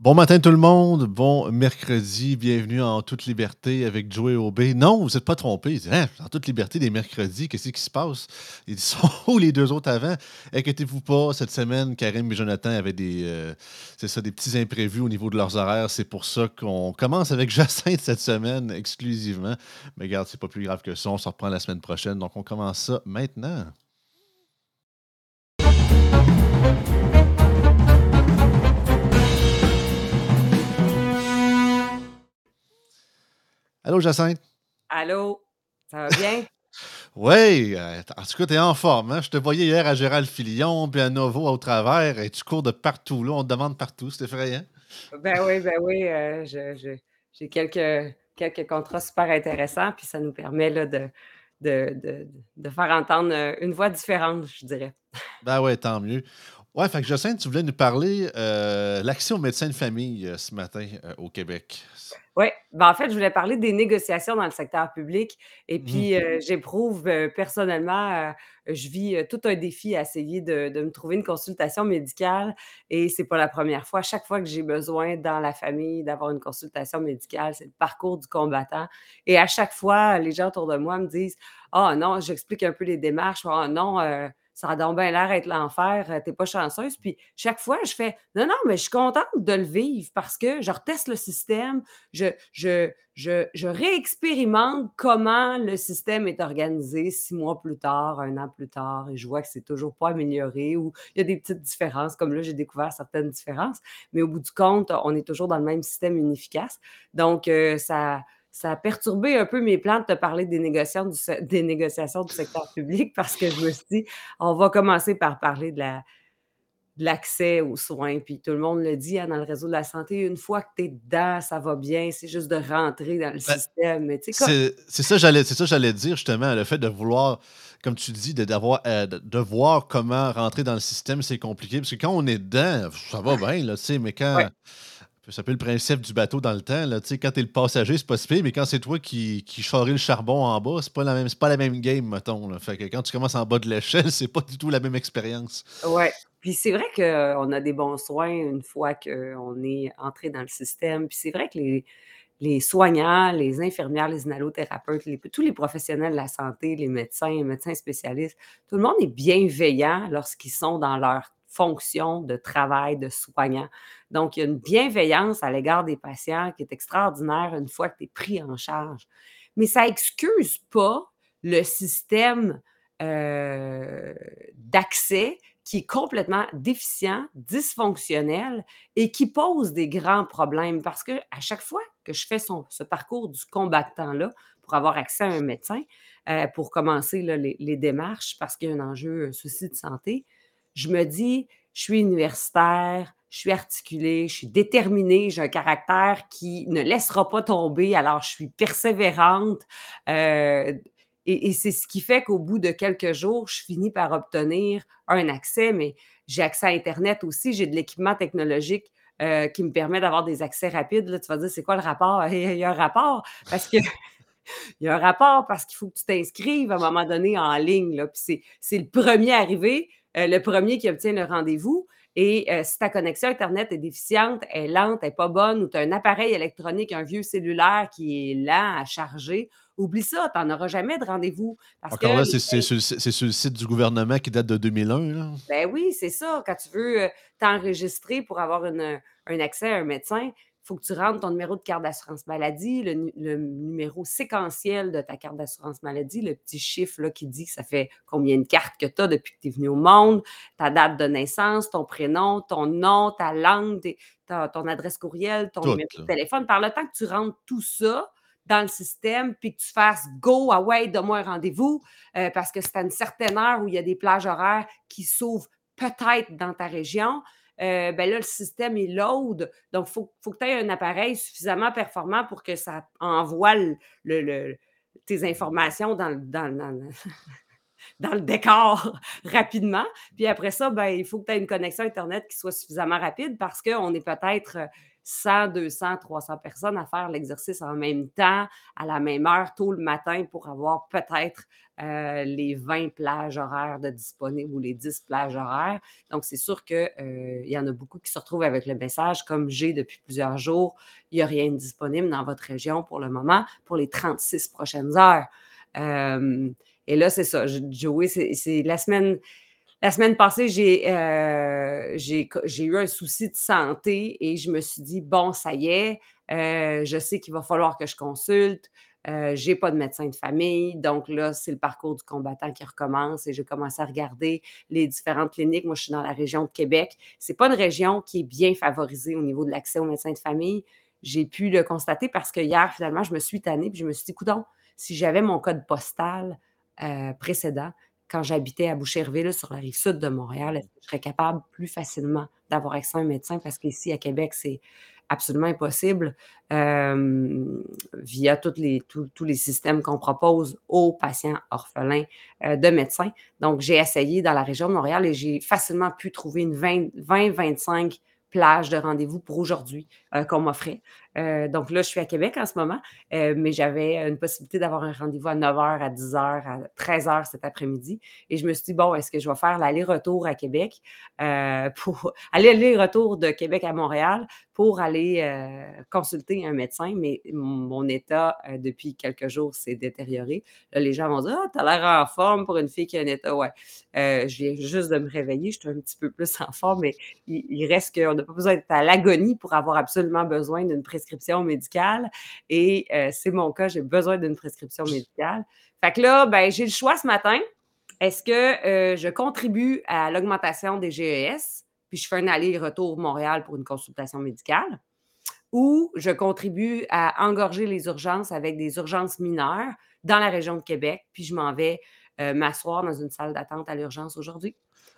Bon matin tout le monde, bon mercredi, bienvenue en toute liberté avec Joey Aubé. Non, vous n'êtes pas trompé. Hein, en toute liberté des mercredis, qu'est-ce qui se passe? Ils sont où les deux autres avant? Inquiétez-vous pas, cette semaine, Karim et Jonathan avaient des, euh, c'est ça, des petits imprévus au niveau de leurs horaires. C'est pour ça qu'on commence avec Jacinthe cette semaine exclusivement. Mais regarde, c'est pas plus grave que ça. On se reprend la semaine prochaine. Donc on commence ça maintenant. Allô, Jacinthe? Allô? Ça va bien? Oui, euh, en tout cas, tu es en forme. Hein? Je te voyais hier à Gérald Filion, puis à Novo au travers, et tu cours de partout. Là, on te demande partout, c'est effrayant. Ben oui, ben oui. euh, j'ai quelques, quelques contrats super intéressants, puis ça nous permet là, de, de, de- de faire entendre euh, une voix différente, je dirais. Ben ouais, tant mieux. Ouais, fait que Jacinthe, tu voulais nous parler euh, l'accès aux médecins de famille euh, ce matin euh, au Québec. Oui, ben en fait, je voulais parler des négociations dans le secteur public. Et Mhm. puis, euh, j'éprouve personnellement, je vis tout un défi à essayer de, de me trouver une consultation médicale. Et c'est pas la première fois. Chaque fois que j'ai besoin dans la famille d'avoir une consultation médicale, c'est le parcours du combattant. Et à chaque fois, les gens autour de moi me disent Ah non, j'explique un peu les démarches. Ah non, euh, ça a donc bien l'air d'être l'enfer, euh, t'es pas chanceuse. Puis chaque fois, je fais Non, non, mais je suis contente de le vivre parce que je reteste le système je, je, je, je réexpérimente comment le système est organisé six mois plus tard, un an plus tard, et je vois que c'est toujours pas amélioré ou il y a des petites différences, comme là, j'ai découvert certaines différences, mais au bout du compte, on est toujours dans le même système inefficace. Donc, euh, ça, ça a perturbé un peu mes plans de te parler des négociations du, se- des négociations du secteur public parce que je me suis dit, on va commencer par parler de la, de l'accès aux soins. Puis tout le monde le dit hein, dans le réseau de la santé, une fois que tu es dedans, ça va bien, c'est juste de rentrer dans le Ben, système. Tu sais, c'est ça, j'allais, c'est ça, j'allais dire justement, le fait de vouloir, comme tu dis, de, d'avoir, euh, de, de voir comment rentrer dans le système, c'est compliqué. Parce que quand on est dedans, ça va bien, là, tu sais, mais quand. ouais, Un peu le principe du bateau dans le temps. Là, tu quand t'es le passager, c'est pas mais quand c'est toi qui, qui charrie le charbon en bas, c'est pas la même, pas la même game, mettons. Fait que quand tu commences en bas de l'échelle, c'est pas du tout la même expérience. ouais. Puis c'est vrai qu'on a des bons soins une fois qu'on est entré dans le système. Puis c'est vrai que les, les soignants, les infirmières, les inhalothérapeutes, tous les professionnels de la santé, les médecins, les médecins spécialistes, tout le monde est bienveillant lorsqu'ils sont dans leur fonction de travail de soignant. Donc, il y a une bienveillance à l'égard des patients qui est extraordinaire une fois que tu es pris en charge. Mais ça excuse pas le système euh, d'accès qui est complètement déficient, dysfonctionnel et qui pose des grands problèmes parce que à chaque fois que je fais ce parcours du combattant-là pour avoir accès à un médecin, euh, pour commencer les, les démarches parce qu'il y a un enjeu, un souci de santé, je me dis, je suis universitaire, je suis articulée, je suis déterminée, j'ai un caractère qui ne laissera pas tomber, alors je suis persévérante. euh, et, c'est ce qui fait qu'au bout de quelques jours, je finis par obtenir un accès, mais j'ai accès à Internet aussi, j'ai de l'équipement technologique euh, qui me permet d'avoir des accès rapides. Là, tu vas dire, c'est quoi le rapport? Il y a un rapport parce que il y a un rapport parce qu'il faut que tu t'inscrives à un moment donné en ligne. Là, puis c'est, c'est le premier arrivé, euh, le premier qui obtient le rendez-vous. Et euh, si ta connexion Internet est déficiente, est lente, n'est pas bonne, ou tu as un appareil électronique, un vieux cellulaire qui est lent à charger, oublie ça, tu n'en auras jamais de rendez-vous. Que Encore là, c'est c'est sur, sur le site du gouvernement qui date de 2001. Là. ben oui, c'est ça. Quand tu veux euh, t'enregistrer pour avoir une- un accès à un médecin, faut que tu rentres ton numéro de carte d'assurance maladie, le, nu- le numéro séquentiel de ta carte d'assurance maladie, le petit chiffre là, qui dit que ça fait combien de cartes que tu as depuis que tu es venu au monde, ta date de naissance, ton prénom, ton nom, ta langue, tes- ta- ton adresse courriel, ton Tout. numéro de téléphone. Par le temps que tu rentres tout ça dans le système, puis que tu fasses go, ah ouais, donne-moi un rendez-vous, euh, parce que c'est à une certaine heure où il y a des plages horaires qui s'ouvrent peut-être dans ta région, euh, ben là, le système est load. Donc, il faut, faut que tu aies un appareil suffisamment performant pour que ça envoie le- le- tes informations dans, le- dans, dans le décor rapidement. Puis après ça, ben, il faut que tu aies une connexion Internet qui soit suffisamment rapide parce qu'on est peut-être 100, 200, 300 personnes à faire l'exercice en même temps, à la même heure, tôt le matin, pour avoir peut-être euh, les 20 plages horaires de disponibles ou les 10 plages horaires. Donc, c'est sûr qu'il euh, y en a beaucoup qui se retrouvent avec le message, comme j'ai depuis plusieurs jours, il n'y a rien de disponible dans votre région pour le moment pour les 36 prochaines heures. Euh, et là, c'est ça. Joey, c'est la semaine. La semaine passée, j'ai eu un souci de santé et je me suis dit, bon, ça y est, je sais qu'il va falloir que je consulte. Euh, j'ai pas de médecin de famille, donc là, c'est le parcours du combattant qui recommence et j'ai commencé à regarder les différentes cliniques. Moi, je suis dans la région de Québec. C'est pas une région qui est bien favorisée au niveau de l'accès aux médecins de famille. J'ai pu le constater parce que hier, finalement, je me suis tannée et je me suis dit, coudon, si j'avais mon code postal euh, précédent, quand j'habitais à Boucherville, sur la rive sud de Montréal, est-ce que je serais capable plus facilement d'avoir accès à un médecin? Parce qu'ici, à Québec, c'est absolument impossible via tous les, tous les systèmes qu'on propose aux patients orphelins euh, de médecins. Donc, j'ai essayé dans la région de Montréal et j'ai facilement pu trouver une 20-25 plages de rendez-vous pour aujourd'hui euh, qu'on m'offrait. Euh, donc là, je suis à Québec en ce moment, euh, mais j'avais une possibilité d'avoir un rendez-vous à 9h, à 10h, à 13h cet après-midi. Et je me suis dit, bon, est-ce que je vais faire l'aller-retour à Québec euh, pour aller aller-retour de Québec à Montréal pour aller consulter un médecin, mais mon état depuis quelques jours s'est détérioré. Là, les gens vont dire, ah, t'as l'air en forme pour une fille qui a un état. Ouais, je viens juste de me réveiller, je suis un petit peu plus en forme, mais il, il reste qu'on n'a pas besoin d'être à l'agonie pour avoir absolument besoin d'une prescription prescription médicale. Et euh, c'est mon cas, j'ai besoin d'une prescription médicale. Fait que là, ben, j'ai le choix ce matin. Est-ce que euh, je contribue à l'augmentation des GES, puis je fais un aller-retour Montréal pour une consultation médicale, ou je contribue à engorger les urgences avec des urgences mineures dans la région de Québec, puis je m'en vais euh, m'asseoir dans une salle d'attente à l'urgence aujourd'hui?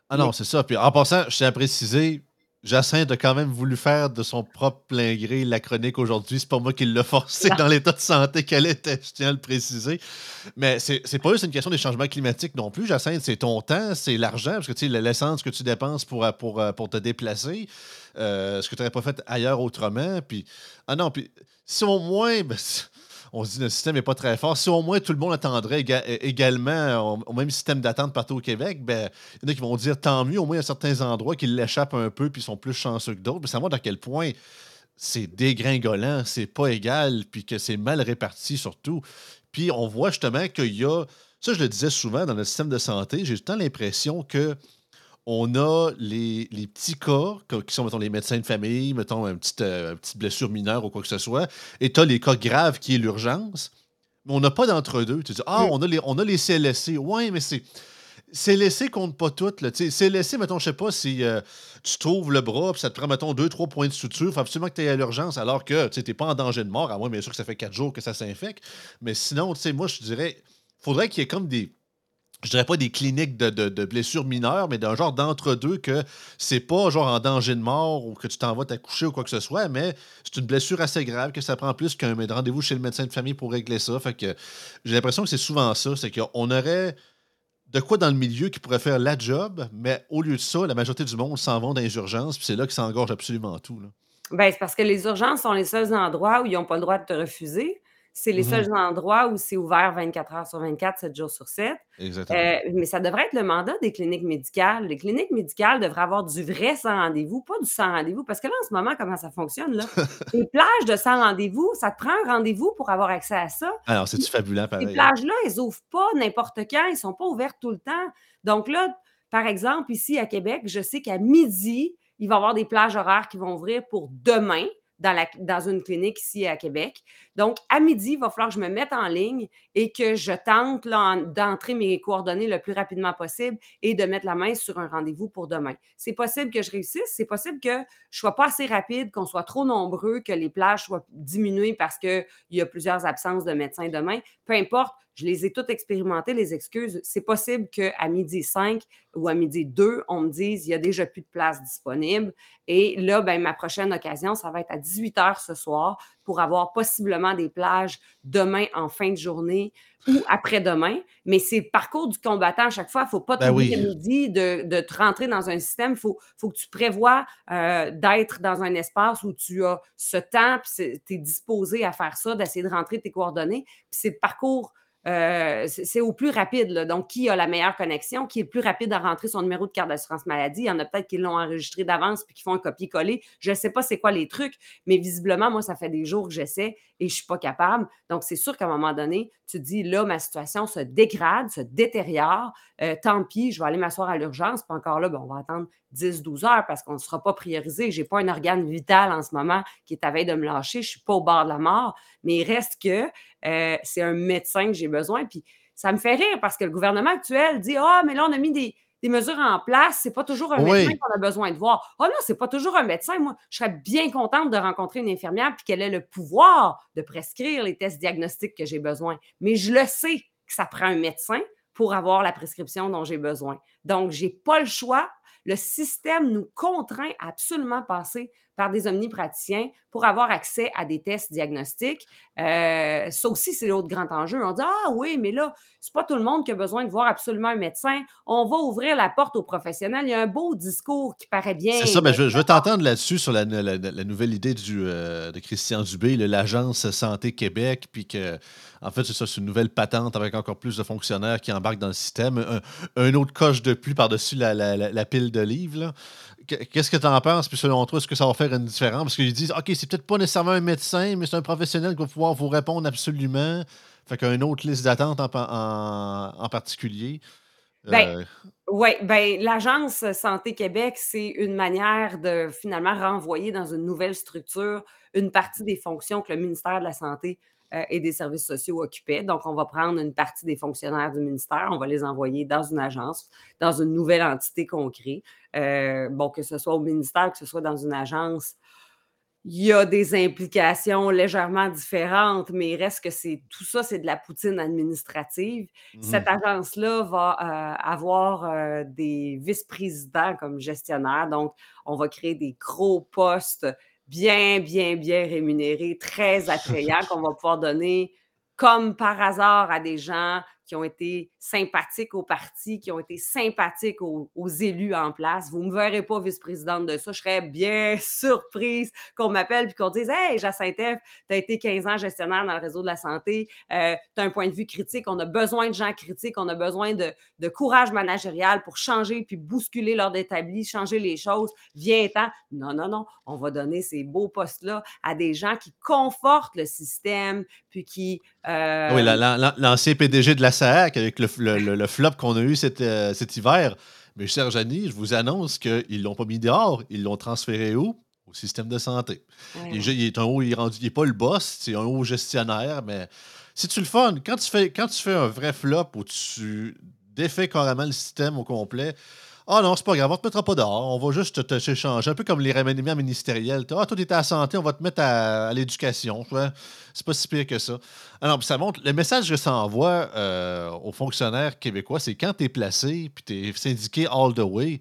Ah non, c'est ça. Puis en passant, je tiens à préciser, Jacinthe a quand même voulu faire de son propre plein gré la chronique aujourd'hui. C'est pas moi qui l'ai forcé dans l'état de santé qu'elle était, je tiens à le préciser. Mais c'est pas juste une question des changements climatiques non plus, Jacinthe. C'est ton temps, c'est l'argent, parce que tu sais, l'essence que tu dépenses pour, pour, pour te déplacer, euh, ce que tu n'aurais pas fait ailleurs autrement. Puis, ah non, puis si au moins. Ben, on se dit que le système n'est pas très fort. Si au moins tout le monde attendrait également au même système d'attente partout au Québec, ben, il y en a qui vont dire tant mieux, au moins il y a certains endroits qui l'échappent un peu puis sont plus chanceux que d'autres. Mais ça montre à quel point c'est dégringolant, c'est pas égal, puis que c'est mal réparti surtout. Puis on voit justement qu'il y a, ça je le disais souvent dans le système de santé, j'ai tout le temps l'impression que on a les, petits cas, qui sont, mettons, les médecins de famille, mettons, une petite, euh, petite blessure mineure ou quoi que ce soit, et tu as les cas graves qui est l'urgence, mais on n'a pas d'entre-deux. Tu dis, ah, mm. on a les, on a les CLSC. Ouais, mais c'est. CLSC compte pas toutes. Là. CLSC, mettons, je sais pas si euh, tu trouves le bras, puis ça te prend, mettons, deux, trois points de suture, il faut absolument que tu ailles à l'urgence, alors que tu n'es pas en danger de mort, à moins, bien sûr, que ça fait quatre jours que ça s'infecte. Mais sinon, tu sais, moi, je dirais, faudrait qu'il y ait comme des je dirais pas des cliniques de, blessures mineures, mais d'un genre d'entre-deux que c'est pas genre en danger de mort ou que tu t'en vas t'accoucher ou quoi que ce soit, mais c'est une blessure assez grave que ça prend plus qu'un rendez-vous chez le médecin de famille pour régler ça. Fait que j'ai l'impression que c'est souvent ça, c'est qu'on aurait de quoi dans le milieu qui pourrait faire la job, mais au lieu de ça, la majorité du monde s'en vont dans les urgences, puis c'est là qu'ils s'engorgent absolument tout. Ben, c'est parce que les urgences sont les seuls endroits où ils n'ont pas le droit de te refuser. C'est les seuls mmh endroits où c'est ouvert 24 heures sur 24, 7 jours sur 7. Exactement. Euh, mais ça devrait être le mandat des cliniques médicales. Les cliniques médicales devraient avoir du vrai sans rendez-vous, pas du sans rendez-vous. Parce que là, en ce moment, comment ça fonctionne? Là? les plages de sans rendez-vous, ça te prend un rendez-vous pour avoir accès à ça. Alors, c'est-tu fabuleux, pareil? Ces plages-là, elles n'ouvrent pas n'importe quand. Elles ne sont pas ouvertes tout le temps. Donc là, par exemple, ici à Québec, je sais qu'à midi, il va y avoir des plages horaires qui vont ouvrir pour demain dans, une clinique ici à Québec. Donc, à midi, il va falloir que je me mette en ligne et que je tente d'entrer mes coordonnées le plus rapidement possible et de mettre la main sur un rendez-vous pour demain. C'est possible que je réussisse, c'est possible que je ne sois pas assez rapide, qu'on soit trop nombreux, que les plages soient diminuées parce qu'il y a plusieurs absences de médecins demain. Peu importe, Je les ai toutes expérimentées, les excuses. C'est possible qu'à midi 5 ou à midi 2, on me dise il n'y a déjà plus de place disponible. Et là, ben, ma prochaine occasion, ça va être à 18 h ce soir pour avoir possiblement des plages demain en fin de journée ou après-demain. Mais c'est le parcours du combattant à chaque fois. Il ne faut pas Ben oui. midi de, de te rentrer dans un système. Il faut, faut que tu prévois euh, d'être dans un espace où tu as ce temps, puis tu es disposé à faire ça, d'essayer de rentrer tes coordonnées. Puis c'est le parcours euh, c'est au plus rapide. Donc, qui a la meilleure connexion, qui est plus rapide à rentrer son numéro de carte d'assurance maladie? Il y en a peut-être qui l'ont enregistré d'avance puis qui font un copier-coller. Je ne sais pas c'est quoi les trucs, mais visiblement, moi, ça fait des jours que j'essaie et je ne suis pas capable. Donc, c'est sûr qu'à un moment donné, tu te dis, là, ma situation se dégrade, se détériore. Euh, tant pis, je vais aller m'asseoir à l'urgence. Puis encore là, ben, on va attendre 10-12 heures parce qu'on ne sera pas priorisé. Je n'ai pas un organe vital en ce moment qui est à veille de me lâcher. Je ne suis pas au bord de la mort. Mais il reste que euh, c'est un médecin que j'ai besoin. Puis ça me fait rire parce que le gouvernement actuel dit Ah, mais là, on a mis des, des mesures en place. C'est pas toujours un Oui. médecin qu'on a besoin de voir. Oh non, c'est pas toujours un médecin. Moi, je serais bien contente de rencontrer une infirmière puis qu'elle ait le pouvoir de prescrire les tests diagnostiques que j'ai besoin. Mais je le sais que ça prend un médecin pour avoir la prescription dont j'ai besoin. Donc, j'ai pas le choix. Le système nous contraint à absolument passer par des omnipraticiens pour avoir accès à des tests diagnostiques. Euh, ça aussi, c'est l'autre grand enjeu. On dit Ah oui, mais là, c'est pas tout le monde qui a besoin de voir absolument un médecin. On va ouvrir la porte aux professionnels. Il y a un beau discours qui paraît bien. C'est ça, ben, je, je veux t'entendre là-dessus sur la, la- la nouvelle idée du, euh, de Christian Dubé, l'Agence Santé Québec, puis que, en fait, c'est ça, c'est une nouvelle patente avec encore plus de fonctionnaires qui embarquent dans le système. Un, un autre coche de plus par-dessus la, la- la- la pile de livres. là. Qu- Qu'est-ce que tu en penses? Puis selon toi, est-ce que ça va faire une différence? Parce qu'ils disent, OK, c'est peut-être pas nécessairement un médecin, mais c'est un professionnel qui va pouvoir vous répondre absolument. Fait qu'une autre liste d'attente en, pa- en- en particulier. Ben, Euh, Oui, ben, l'Agence Santé Québec, c'est une manière de finalement renvoyer dans une nouvelle structure une partie des fonctions que le ministère de la Santé euh, et des Services sociaux occupait. Donc, on va prendre une partie des fonctionnaires du ministère, on va les envoyer dans une agence, dans une nouvelle entité qu'on crée. Euh, bon, que ce soit au ministère, que ce soit dans une agence, il y a des implications légèrement différentes, mais il reste que c'est tout ça, c'est de la poutine administrative. mhm. Cette agence-là va euh, avoir euh, des vice-présidents comme gestionnaires. Donc, on va créer des gros postes bien, bien, bien rémunérés, très attrayants qu'on va pouvoir donner comme par hasard à des gens qui ont été sympathiques au parti, qui ont été sympathiques aux, aux élus en place. Vous ne me verrez pas vice-présidente de ça. Je serais bien surprise qu'on m'appelle et qu'on dise Hey, Jacinthe, tu as été 15 ans gestionnaire dans le réseau de la santé, euh, tu as un point de vue critique, on a besoin de gens critiques, on a besoin de, de courage managérial pour changer puis bousculer l'ordre établi, changer les choses. Viens-t'en. Non, non, non. On va donner ces beaux postes-là à des gens qui confortent le système puis qui. Euh, Ah Oui, la- la- l'ancien PDG de la SAC avec le, le- le- le flop qu'on a eu cet, euh, cet hiver. Mais cher Janie, je vous annonce qu'ils ne l'ont pas mis dehors, ils l'ont transféré où? Au système de santé. ouais. Il, est- il est un haut, il est rendu, il n'est pas le boss, c'est un haut gestionnaire, mais c'est-tu le fun? Quand tu, fais, quand tu fais un vrai flop où tu défais carrément le système au complet, ah non, c'est pas grave, on te mettra pas dehors, on va juste te, s'échanger, un peu comme les remaniements ministériels. Ah, toi, tu étais à la santé, on va te mettre à, l'éducation. C'est pas si pire que ça. Alors, puis ça montre, le message que ça envoie euh, aux fonctionnaires québécois, c'est quand tu es placé, puis tu es syndiqué all the way,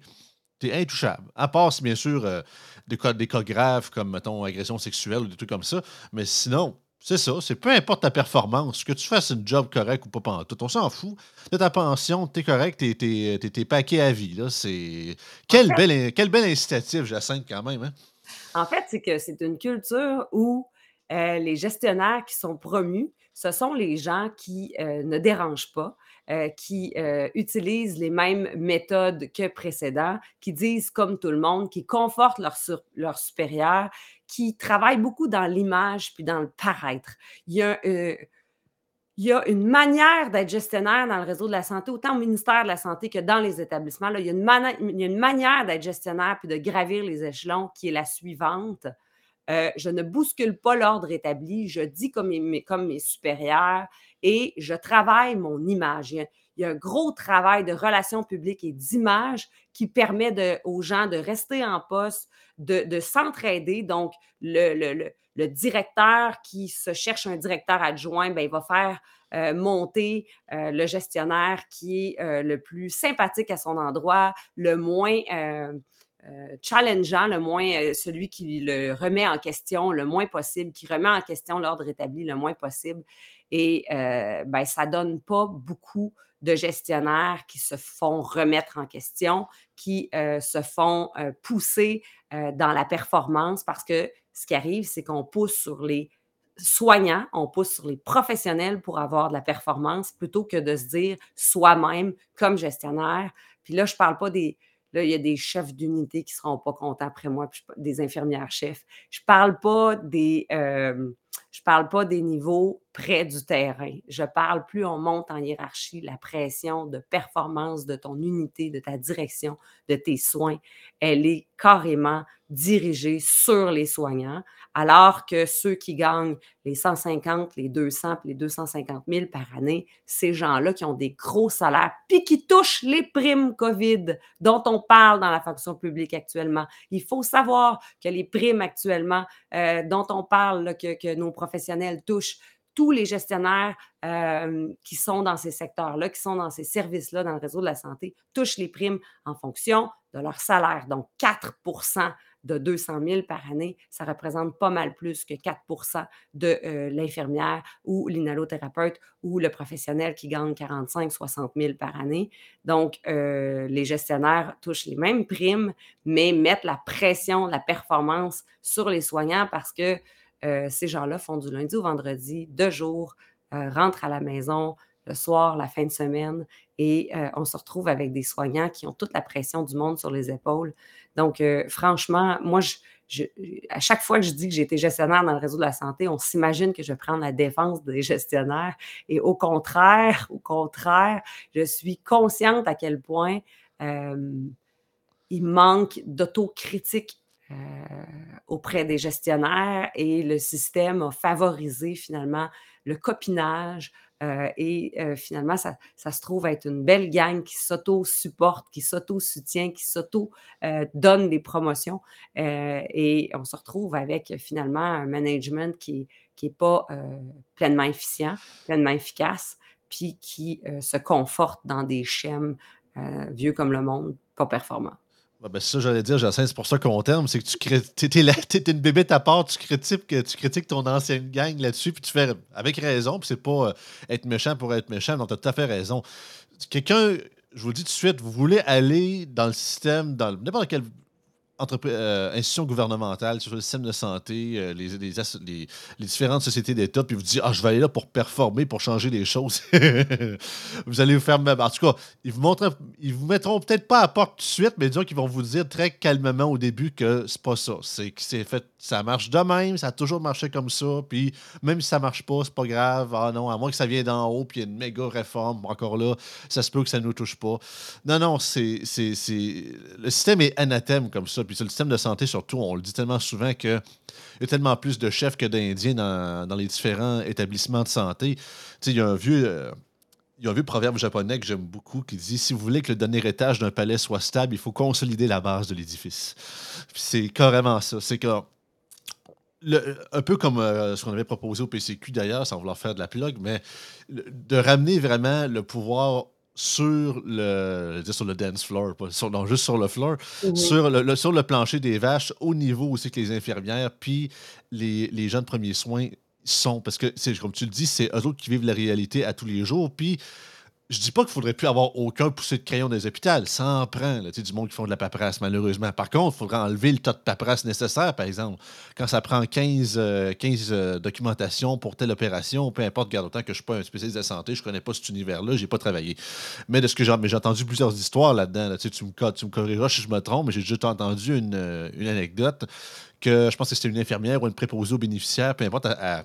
tu es intouchable. À part, bien sûr, euh, des, cas, des cas graves comme, mettons, agression sexuelle ou des trucs comme ça. Mais sinon, c'est ça. C'est peu importe ta performance, que tu fasses une job correct ou pas pantoute, on s'en fout. De ta pension, t'es correct, t'es, t'es, t'es- t'es paqué à vie. Là. C'est... Quel, En bel, quel bel incitatif, Jacinthe, quand même. Hein? En fait, c'est que c'est une culture où euh, les gestionnaires qui sont promus, ce sont les gens qui euh, ne dérangent pas, euh, qui euh, utilisent les mêmes méthodes que précédents, qui disent comme tout le monde, qui confortent leurs leurs supérieurs, qui travaillent beaucoup dans l'image puis dans le paraître. Il y a, euh, il y a une manière d'être gestionnaire dans le réseau de la santé, autant au ministère de la Santé que dans les établissements. Là, il, y a une manière d'être gestionnaire puis de gravir les échelons qui est la suivante. Euh, je ne bouscule pas l'ordre établi, je dis comme mes, comme mes supérieurs et je travaille mon image. Il y a un gros travail de relations publiques et d'image qui permet aux gens de rester en poste, de, s'entraider. Donc, le, directeur qui se cherche un directeur adjoint, ben, il va faire euh, monter euh, le gestionnaire qui est euh, le plus sympathique à son endroit, le moins challengeant, le moins celui qui le remet en question le moins possible, qui remet en question l'ordre établi le moins possible. Et ben, ça donne pas beaucoup de gestionnaires qui se font remettre en question, qui se font pousser dans la performance parce que ce qui arrive, c'est qu'on pousse sur les soignants, on pousse sur les professionnels pour avoir de la performance plutôt que de se dire soi-même comme gestionnaire. Puis là, je ne parle pas des. Là, il y a des chefs d'unité qui ne seront pas contents après moi, des infirmières chefs. Je ne parle pas des. Euh, je ne parle pas des niveaux près du terrain. Je parle plus on monte en hiérarchie, la pression de performance de ton unité, de ta direction, de tes soins, elle est carrément dirigée sur les soignants, alors que ceux qui gagnent les 150, les 200 les 250 000 par année, ces gens-là qui ont des gros salaires, puis qui touchent les primes COVID dont on parle dans la fonction publique actuellement. Il faut savoir que les primes actuellement euh, dont on parle, que, que nos professionnels touchent, tous les gestionnaires euh, qui sont dans ces secteurs-là, qui sont dans ces services-là, dans le réseau de la santé, touchent les primes en fonction de leur salaire. Donc, 4% de 200 000 par année, ça représente pas mal plus que 4% de euh, l'infirmière ou l'inhalothérapeute ou le professionnel qui gagne 45 60 000 par année. Donc, euh, les gestionnaires touchent les mêmes primes, mais mettent la pression, la performance sur les soignants parce que euh, ces gens-là font du lundi au vendredi, deux jours, euh, rentrent à la maison le soir, la fin de semaine, et euh, on se retrouve avec des soignants qui ont toute la pression du monde sur les épaules. Donc, franchement, moi, à chaque fois que je dis que j'ai été gestionnaire dans le réseau de la santé, on s'imagine que je prends la défense des gestionnaires. Et au contraire, au contraire, je suis consciente à quel point il manque d'autocritique euh, auprès des gestionnaires et le système a favorisé finalement le copinage. Euh, et euh, finalement, ça, se trouve être une belle gang qui s'auto-supporte, qui s'auto-soutient, qui s'auto-donne des promotions. et on se retrouve avec finalement un management qui n'est pas pleinement efficient, pleinement efficace, puis qui se conforte dans des schèmes vieux comme le monde, pas performants. Ben, c'est ça, j'allais dire, Jacinthe, c'est pour ça qu'on t'aime. C'est que tu es, une bébé à part, tu critiques, tu critiques ton ancienne gang là-dessus, puis tu fais avec raison, puis c'est pas euh, être méchant pour être méchant, donc tu as tout à fait raison. Quelqu'un, je vous le dis tout de suite, vous voulez aller dans le système, dans n'importe quel euh, institutions gouvernementales, sur le système de santé, euh, les, les, différentes sociétés d'État, puis vous dites Ah, je vais aller là pour performer, pour changer les choses. vous allez vous faire. En tout cas, ils vous, montrent, ils vous mettront peut-être pas à porte tout de suite, mais disons qu'ils vont vous dire très calmement au début que c'est pas ça. C'est c'est fait, ça marche de même, ça a toujours marché comme ça, puis même si ça marche pas, c'est pas grave. Ah non, à moins que ça vienne d'en haut, puis il y a une méga réforme, encore là, ça se peut que ça nous touche pas. Non, non, c'est. Le système est anathème comme ça. Puis sur le système de santé, surtout, on le dit tellement souvent qu'il y a tellement plus de chefs que d'Indiens dans, les différents établissements de santé. il y a un vieux. Euh, y a un vieux proverbe japonais que j'aime beaucoup qui dit Si vous voulez que le dernier étage d'un palais soit stable, il faut consolider la base de l'édifice. C'est carrément ça. C'est que. un peu comme euh, ce qu'on avait proposé au PCQ d'ailleurs, sans vouloir faire de la plug, mais de ramener vraiment le pouvoir sur le, sur le dance floor, pas sur, non, juste sur le floor, mhm. sur, le, sur le plancher des vaches, au niveau aussi que les infirmières, puis les, les gens de premiers soins sont, parce que, comme tu le dis, c'est eux autres qui vivent la réalité à tous les jours, puis je dis pas qu'il faudrait plus avoir aucun poussé de crayon dans les hôpitaux. Ça en prend, là, du monde qui font de la paperasse, malheureusement. Par contre, il faudrait enlever le tas de paperasse nécessaire, par exemple. Quand ça prend 15, 15 euh, euh, documentations pour telle opération, peu importe, garde autant que je ne suis pas un spécialiste de santé, je ne connais pas cet univers-là, j'ai pas travaillé. Mais de ce que j'ai, entendu plusieurs histoires là-dedans. tu, me, tu me corrigeras si je me trompe, mais j'ai déjà entendu une, euh, une, anecdote que je pense que c'était une infirmière ou une préposée aux bénéficiaires, peu importe, à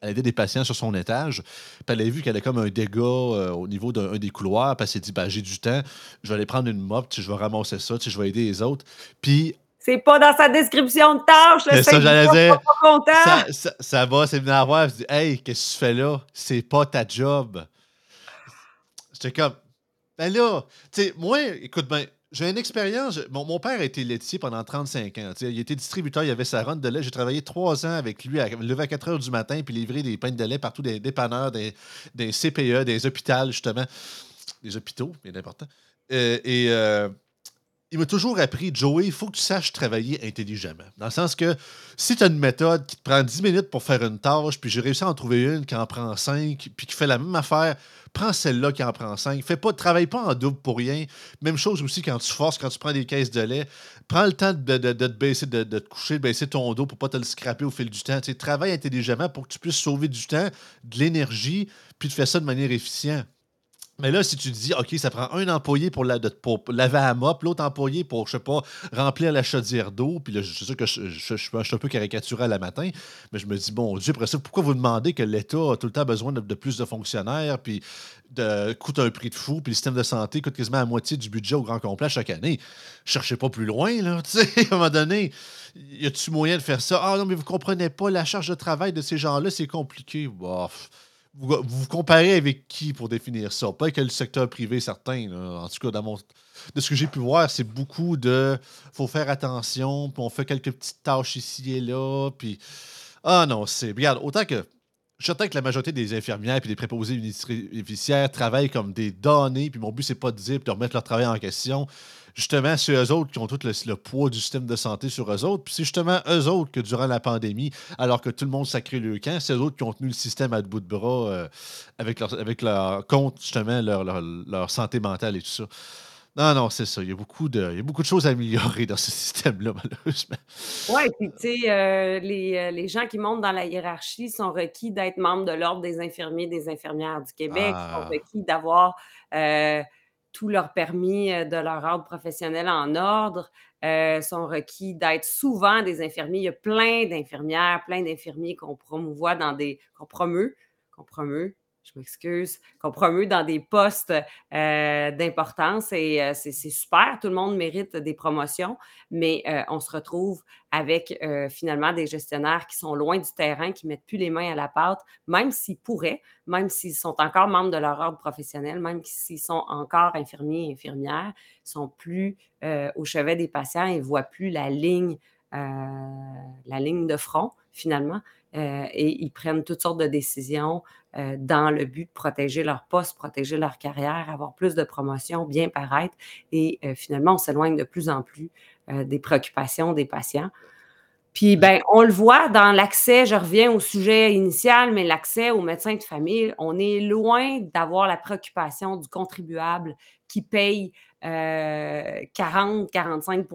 elle aidait des patients sur son étage. Puis elle a vu qu'elle avait comme un dégât euh, au niveau d'un des couloirs. Puis elle s'est dit ben, j'ai du temps, je vais aller prendre une mop, je vais ramasser ça, je vais aider les autres. Puis. C'est pas dans sa description de tâche, C'est ça, j'allais dire. Ça, ça, va, c'est venu à voir. Je dis Hey, qu'est-ce que tu fais là? C'est pas ta job. J'étais comme Ben là, tu sais, moi, écoute bien, j'ai une expérience. Mon, père a été laitier pendant 35 ans. Il était distributeur, il avait sa run de lait. J'ai travaillé trois ans avec lui, à lever à 4 heures du matin, puis livrer des pains de lait partout, des dépanneurs, des, des CPE, des hôpitaux, justement. Des hôpitaux, bien important. Euh, et euh, il m'a toujours appris, Joey, il faut que tu saches travailler intelligemment. Dans le sens que si tu as une méthode qui te prend 10 minutes pour faire une tâche, puis j'ai réussi à en trouver une qui en prend 5, puis qui fait la même affaire, prends celle-là qui en prend 5. Fais pas, travaille pas en double pour rien. Même chose aussi quand tu forces, quand tu prends des caisses de lait. Prends le temps de, de- te baisser, de, te coucher, de baisser ton dos pour pas te le scraper au fil du temps. Tu travaille intelligemment pour que tu puisses sauver du temps, de l'énergie, puis tu fais ça de manière efficiente. Mais là, si tu dis, OK, ça prend un employé pour, la, laver à mop, l'autre employé pour, je sais pas, remplir la chaudière d'eau, puis là, je suis sûr que je, suis un peu caricatural à matin, mais je me dis, bon Dieu, après ça, pourquoi vous demandez que l'État a tout le temps besoin de, de plus de fonctionnaires, puis de, coûte un prix de fou, puis le système de santé coûte quasiment la moitié du budget au grand complet chaque année? Cherchez pas plus loin, là. Tu sais, à un moment donné, y a-tu moyen de faire ça? Ah non, mais vous comprenez pas, la charge de travail de ces gens-là, c'est compliqué. Bof vous, vous comparez avec qui pour définir ça? Pas avec le secteur privé certain. En tout cas, de ce que j'ai pu voir, c'est beaucoup de faut faire attention, puis on fait quelques petites tâches ici et là, puis ah non, c'est regarde, autant que certain que la majorité des infirmières et des préposés bénéficiaires travaillent comme des données, puis mon but, c'est pas de dire de remettre leur travail en question. Justement, c'est eux autres qui ont tout le, le poids du système de santé sur eux autres. Puis c'est justement eux autres que durant la pandémie, alors que tout le monde sacré le camp, c'est eux autres qui ont tenu le système à bout de bras euh, avec, leur, avec leur compte, justement, leur, leur, leur santé mentale et tout ça. Non, non, c'est ça. Il y, a beaucoup de, il y a beaucoup de choses à améliorer dans ce système-là, malheureusement. Oui, puis tu sais, euh, les, euh, les gens qui montent dans la hiérarchie sont requis d'être membres de l'Ordre des infirmiers et des infirmières du Québec, sont Ah, requis d'avoir euh, tous leurs permis euh, de leur ordre professionnel en ordre, euh, sont requis d'être souvent des infirmiers. Il y a plein d'infirmières, plein d'infirmiers qu'on promouvoit dans des. qu'on promeut, qu'on promeut, je m'excuse, qu'on promeut dans des postes euh, d'importance et euh, c'est super, tout le monde mérite des promotions, mais euh, on se retrouve avec finalement des gestionnaires qui sont loin du terrain, qui mettent plus les mains à la pâte, même s'ils pourraient, même s'ils sont encore membres de leur ordre professionnel, même s'ils sont encore infirmiers et infirmières, ils sont plus au chevet des patients et ne voient plus la ligne, la ligne de front finalement, euh, et ils prennent toutes sortes de décisions euh, dans le but de protéger leur poste, protéger leur carrière, avoir plus de promotion, bien paraître. Et euh, finalement, on s'éloigne de plus en plus des préoccupations des patients. Puis, ben, on le voit dans l'accès, je reviens au sujet initial, mais l'accès aux médecins de famille, on est loin d'avoir la préoccupation du contribuable qui paye euh, 40-45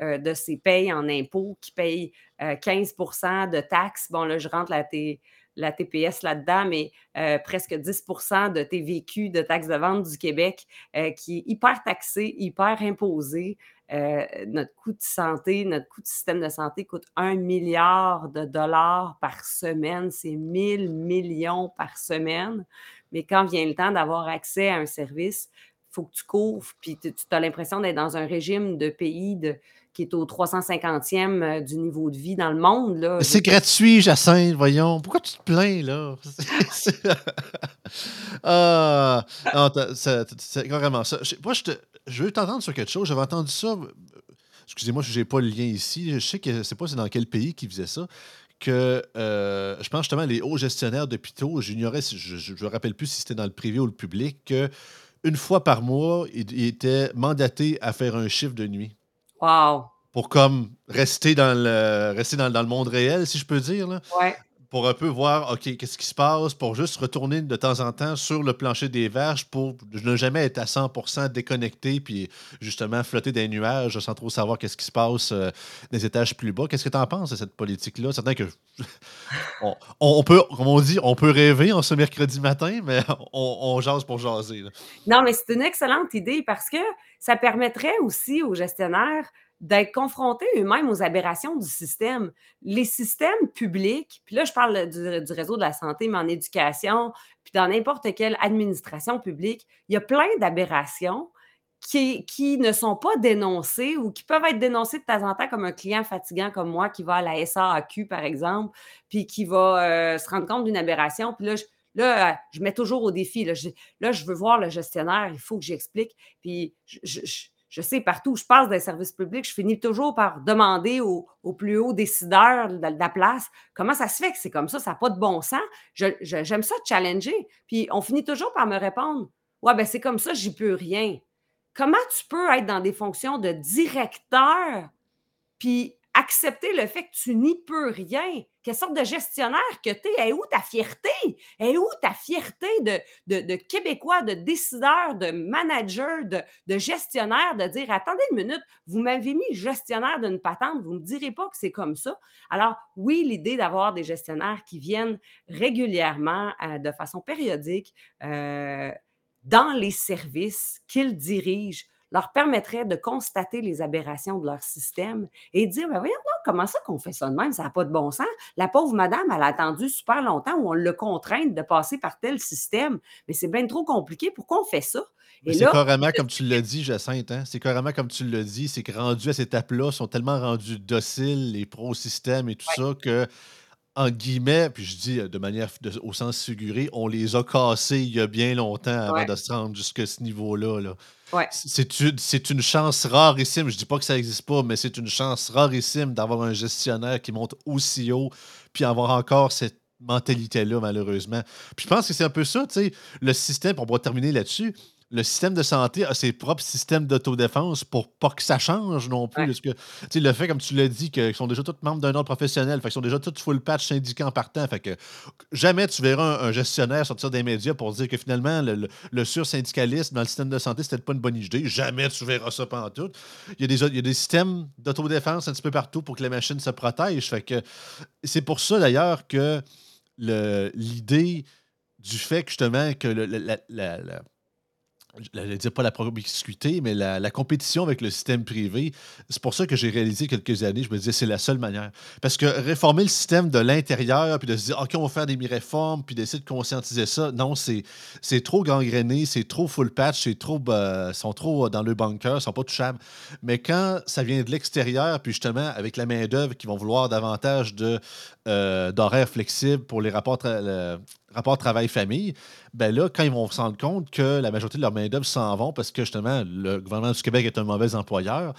euh, de ses payes en impôts, qui paye euh, 15% de taxes. Bon, là, je rentre la, T- la TPS là-dedans, mais euh, presque 10% de TVQ, de taxes de vente du Québec, euh, qui est hyper taxé, hyper imposé. Notre coût de santé, notre coût de système de santé coûte un milliard de dollars par semaine. C'est 1000 millions par semaine. Mais quand vient le temps d'avoir accès à un service, il faut que tu cours, puis tu as l'impression d'être dans un régime de pays de, qui est au 350e euh, du niveau de vie dans le monde. Là. C'est gratuit, Jacinthe, voyons. Pourquoi tu te plains, là? Ah, c'est carrément ça. Moi, je, te- je veux t'entendre sur quelque chose. J'avais entendu ça. euh, Excusez-moi, je n'ai pas le lien ici. Je sais que je sais pas c'est dans quel pays qui faisait ça. Que euh, je pense justement les hauts gestionnaires d'hôpitaux, j'ignorais, je ne me rappelle plus si c'était dans le privé ou le public, que une fois par mois, ils étaient mandatés à faire un chiffre de nuit Wow! pour comme rester dans le rester dans, dans le monde réel, si je peux dire, là, Ouais. Pour un peu voir, OK, qu'est-ce qui se passe, pour juste retourner de temps en temps sur le plancher des verges pour ne jamais être à 100% déconnecté, puis justement flotter les nuages sans trop savoir qu'est-ce qui se passe euh, les étages plus bas. Qu'est-ce que tu en penses de cette politique-là? Certain que on, peut, comme on dit, on peut rêver en ce mercredi matin, mais on, jase pour jaser. Non, mais c'est une excellente idée parce que ça permettrait aussi aux gestionnaires d'être confrontés eux-mêmes aux aberrations du système. Les systèmes publics, puis là, je parle du, réseau de la santé, mais en éducation, puis dans n'importe quelle administration publique, il y a plein d'aberrations qui, qui ne sont pas dénoncées ou qui peuvent être dénoncées de temps en temps comme un client fatigant comme moi qui va à la SAAQ, par exemple, puis qui va euh, se rendre compte d'une aberration. Puis là, je, là, je mets toujours au défi. Là je, là, je veux voir le gestionnaire, il faut que j'explique. Puis je, sais partout où je passe des services publics, je finis toujours par demander aux au plus hauts décideurs de, la place comment ça se fait que c'est comme ça, ça n'a pas de bon sens? J'aime ça challenger. Puis on finit toujours par me répondre Ouais, ben c'est comme ça, j'y peux rien. Comment tu peux être dans des fonctions de directeur puis accepter le fait que tu n'y peux rien. Quelle sorte de gestionnaire que tu es? Et où ta fierté? Et où ta fierté de, Québécois, de décideur, de manager, de, de, gestionnaire, de dire attendez une minute, vous m'avez mis gestionnaire d'une patente, vous ne me direz pas que c'est comme ça? Alors, oui, l'idée d'avoir des gestionnaires qui viennent régulièrement, euh, de façon périodique, euh, dans les services qu'ils dirigent leur permettrait de constater les aberrations de leur système et dire ben voyons comment ça qu'on fait ça de même, ça n'a pas de bon sens. La pauvre madame, elle a attendu super longtemps où on le contraint de passer par tel système, mais c'est bien trop compliqué. Pourquoi on fait ça? C'est carrément comme tu l'as dit, Jacinthe. Hein? C'est carrément comme tu l'as dit, c'est que rendus à cette étape-là, sont tellement rendus dociles, les pro-systèmes et tout ça, que en guillemets, puis je dis euh, de manière au sens figuré, on les a cassés il y a bien longtemps avant de se rendre jusqu'à ce niveau-là. Là. C'est une, une chance rarissime. Je dis pas que ça n'existe pas, mais c'est une chance rarissime d'avoir un gestionnaire qui monte aussi haut, puis avoir encore cette mentalité-là, malheureusement. Puis je pense que c'est un peu ça, tu sais, le système, on va terminer là-dessus le système de santé a ses propres systèmes d'autodéfense pour pas que ça change non plus. que, le fait, comme tu l'as dit, qu'ils sont déjà tous membres d'un ordre professionnel, fait qu'ils sont déjà tous full patch syndiqués en partant. Fait que jamais tu verras un, gestionnaire sortir des médias pour dire que finalement, le, le, sursyndicalisme dans le système de santé, c'était pas une bonne idée. Jamais tu verras ça pendant tout. Il y a des, il y a des systèmes d'autodéfense un petit peu partout pour que la machine se protège. Fait que c'est pour ça d'ailleurs que l'idée du fait que justement que la je ne dire pas la promiscuité, mais la, compétition avec le système privé. C'est pour ça que j'ai réalisé quelques années, je me disais, c'est la seule manière. Parce que réformer le système de l'intérieur, puis de se dire, OK, on va faire des réformes, puis d'essayer de conscientiser ça, non, c'est, trop gangréné, c'est trop full patch, c'est trop, bah, sont trop dans le bunker, sont pas touchables. Mais quand ça vient de l'extérieur, puis justement, avec la main-d'œuvre qui vont vouloir davantage de, euh, d'horaires flexibles pour les rapports, rapport travail-famille, ben là, quand ils vont se rendre compte que la majorité de leur main-d'œuvre s'en vont parce que justement, le gouvernement du Québec est un mauvais employeur,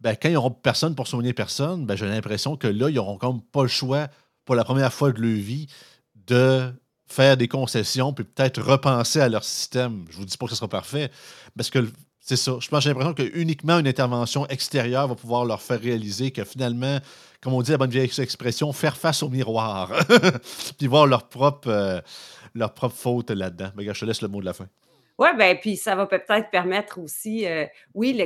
ben, quand ils n'auront personne pour soigner personne, ben, j'ai l'impression que là, ils n'auront comme pas le choix pour la première fois de leur vie de faire des concessions puis peut-être repenser à leur système. Je vous dis pas que ce sera parfait, parce que c'est ça. Je pense j'ai l'impression que uniquement une intervention extérieure va pouvoir leur faire réaliser que finalement, comme on dit la bonne vieille expression, faire face au miroir, puis voir leur propre, euh, faute là-dedans. Mais je te laisse le mot de la fin. Oui, bien, puis ça va peut-être permettre aussi, euh, oui,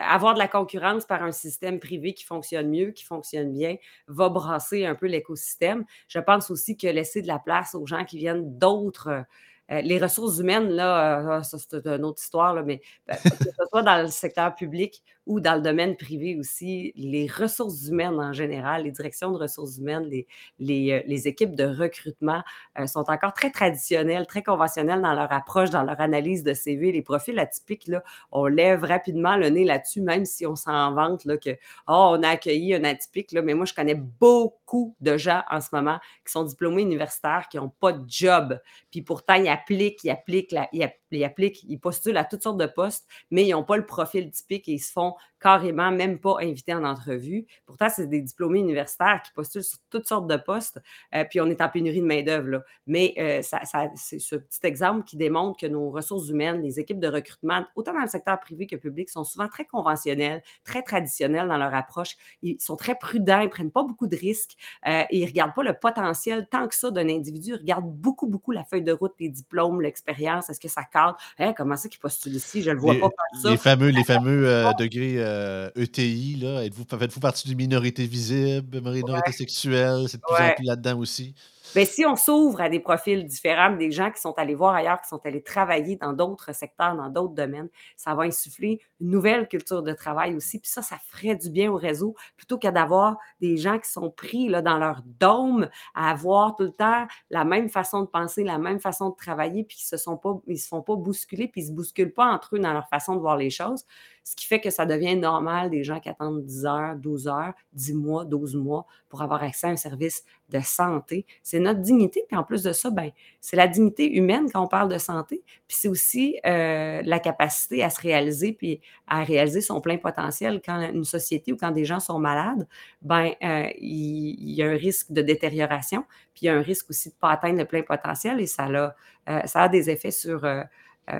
avoir de la concurrence par un système privé qui fonctionne mieux, qui fonctionne bien, va brasser un peu l'écosystème. Je pense aussi que laisser de la place aux gens qui viennent d'autres les ressources humaines, là, euh, ça, c'est une autre histoire, mais ben, que ce soit dans le secteur public ou dans le domaine privé aussi, les ressources humaines en général, les directions de ressources humaines, les, les, euh, équipes de recrutement sont encore très traditionnelles, très conventionnelles dans leur approche, dans leur analyse de CV. Les profils atypiques, là, on lève rapidement le nez là-dessus, même si on s'en vante là, que oh, on a accueilli un atypique. Là, mais moi, je connais beaucoup de gens en ce moment qui sont diplômés universitaires, qui n'ont pas de job. Puis pourtant, il y a appliquent, ils appliquent, ils, appliquent, ils postulent à toutes sortes de postes, mais ils n'ont pas le profil typique et ils se font carrément même pas invités en entrevue. Pourtant, c'est des diplômés universitaires qui postulent sur toutes sortes de postes, euh, puis on est en pénurie de main-d'œuvre. Mais euh, ça, c'est ce petit exemple qui démontre que nos ressources humaines, les équipes de recrutement, autant dans le secteur privé que public, sont souvent très conventionnelles, très traditionnelles dans leur approche. Ils sont très prudents, ils ne prennent pas beaucoup de risques euh, et ils ne regardent pas le potentiel tant que ça d'un individu. Ils regardent beaucoup, beaucoup la feuille de route, les diplômes, l'expérience. Est-ce que ça cadre? Hein, comment ça qu'ils postulent ici? Je ne le vois pas faire ça. Les fameux, les fameux degrés ETI, euh, e êtes-vous, faites-vous partie d'une minorité visible, minorité sexuelle? C'est de plus en plus là-dedans aussi? Bien, si on s'ouvre à des profils différents, des gens qui sont allés voir ailleurs, qui sont allés travailler dans d'autres secteurs, dans d'autres domaines, ça va insuffler une nouvelle culture de travail aussi. Puis ça, ça ferait du bien au réseau plutôt qu'à d'avoir des gens qui sont pris là, dans leur dôme à avoir tout le temps la même façon de penser, la même façon de travailler, puis qui se, sont pas, ils se font pas bousculer, puis ils se bousculent pas entre eux dans leur façon de voir les choses. Ce qui fait que ça devient normal des gens qui attendent 10 heures, 12 heures, 10 mois, 12 mois pour avoir accès à un service de santé. C'est notre dignité, puis en plus de ça, ben, c'est la dignité humaine quand on parle de santé, puis c'est aussi euh, la capacité à se réaliser, puis à réaliser son plein potentiel quand une société ou quand des gens sont malades, ben, euh, il, y a un risque de détérioration, puis il y a un risque aussi de ne pas atteindre le plein potentiel, et ça a, euh, ça a des effets sur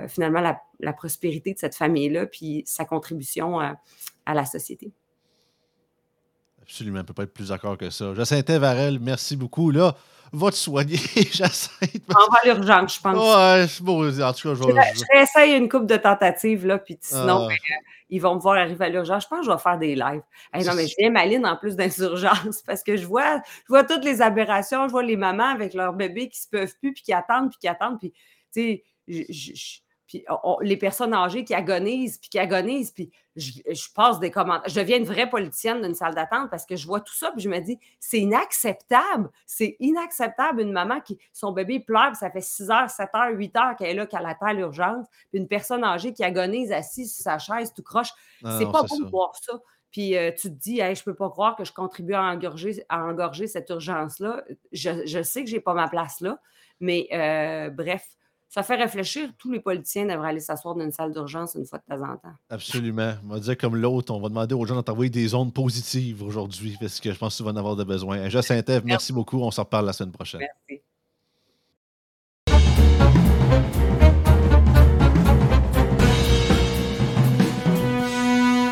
finalement la, prospérité de cette famille-là, puis sa contribution à la société. Absolument, on ne peut pas être plus d'accord que ça. Jacinthe Varel, merci beaucoup. Là, va te soigner, Jacinthe. On va à l'urgence, je pense. Ouais, bon, en tout cas, je vais. Je, réessaye une couple de tentatives, là, puis sinon, ah. ben, euh, ils vont me voir arriver à l'urgence. Je pense que je vais faire des lives. non, mais je viens Maline en plus d'insurgence parce que je vois, je vois toutes les aberrations. Je vois les mamans avec leurs bébés qui se peuvent plus, puis qui attendent, puis qui attendent. Puis, tu sais, je puis les personnes âgées qui agonisent, puis qui agonisent, puis je, passe des commentaires. Je deviens une vraie politicienne d'une salle d'attente parce que je vois tout ça, puis je me dis, c'est inacceptable. C'est inacceptable une maman qui, son bébé pleure, puis ça fait 6 heures, 7 heures, 8 heures qu'elle est là, qu'elle attend l'urgence, puis une personne âgée qui agonise assise sur sa chaise, tout croche. C'est pas bon de voir ça. Puis euh, tu te dis, hey, je peux pas croire que je contribue à engorger, à engorger cette urgence-là. Je, sais que j'ai pas ma place là, mais euh, bref, ça fait réfléchir. Tous les politiciens devraient aller s'asseoir dans une salle d'urgence une fois de temps en temps. Absolument. On va dire comme l'autre, on va demander aux gens d'envoyer des ondes positives aujourd'hui parce que je pense que tu vas en avoir de besoin. Jacinthe, merci beaucoup. On s'en reparle la semaine prochaine. Merci.